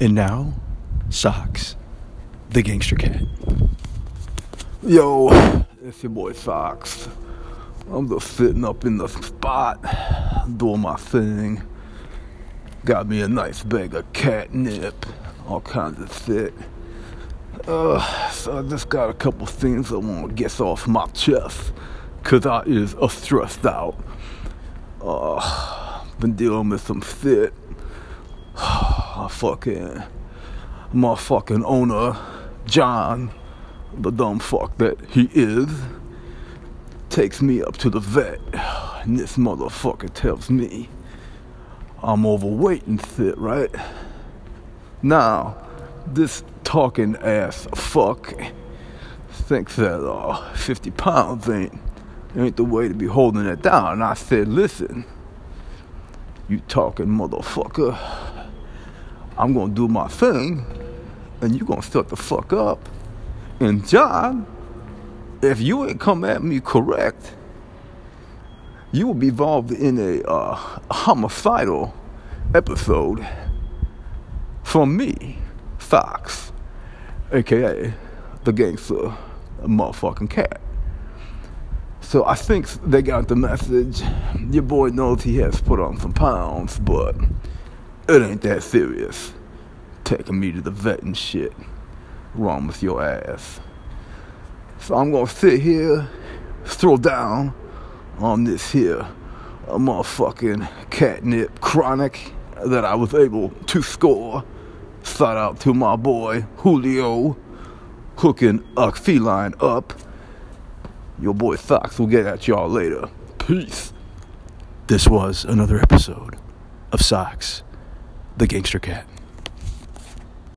And now, Socks, the gangster cat. Yo, it's your boy Socks. I'm just sitting up in the spot, doing my thing. Got me a nice bag of catnip, all kinds of shit. Uh, so I just got a couple things I want to get off my chest, cause I is uh, stressed out. Uh, been dealing with some shit. I fucking motherfucking owner, John, the dumb fuck that he is, takes me up to the vet. And this motherfucker tells me I'm overweight and shit, right? Now, this talking ass fuck thinks that uh, 50 pounds ain't, ain't the way to be holding it down. And I said, listen, you talking motherfucker. I'm gonna do my thing, and you're gonna shut the fuck up. And John, if you ain't come at me correct, you will be involved in a uh, homicidal episode from me, Socks, aka the gangster motherfucking cat. So I think they got the message. Your boy knows he has put on some pounds, but it ain't that serious. Taking me to the vet and shit. Wrong with your ass. So I'm gonna sit here, throw down on this here a motherfucking catnip chronic that I was able to score. Shout out to my boy Julio hooking a feline up. Your boy Socks will get at y'all later. Peace. This was another episode of Socks, the gangster cat.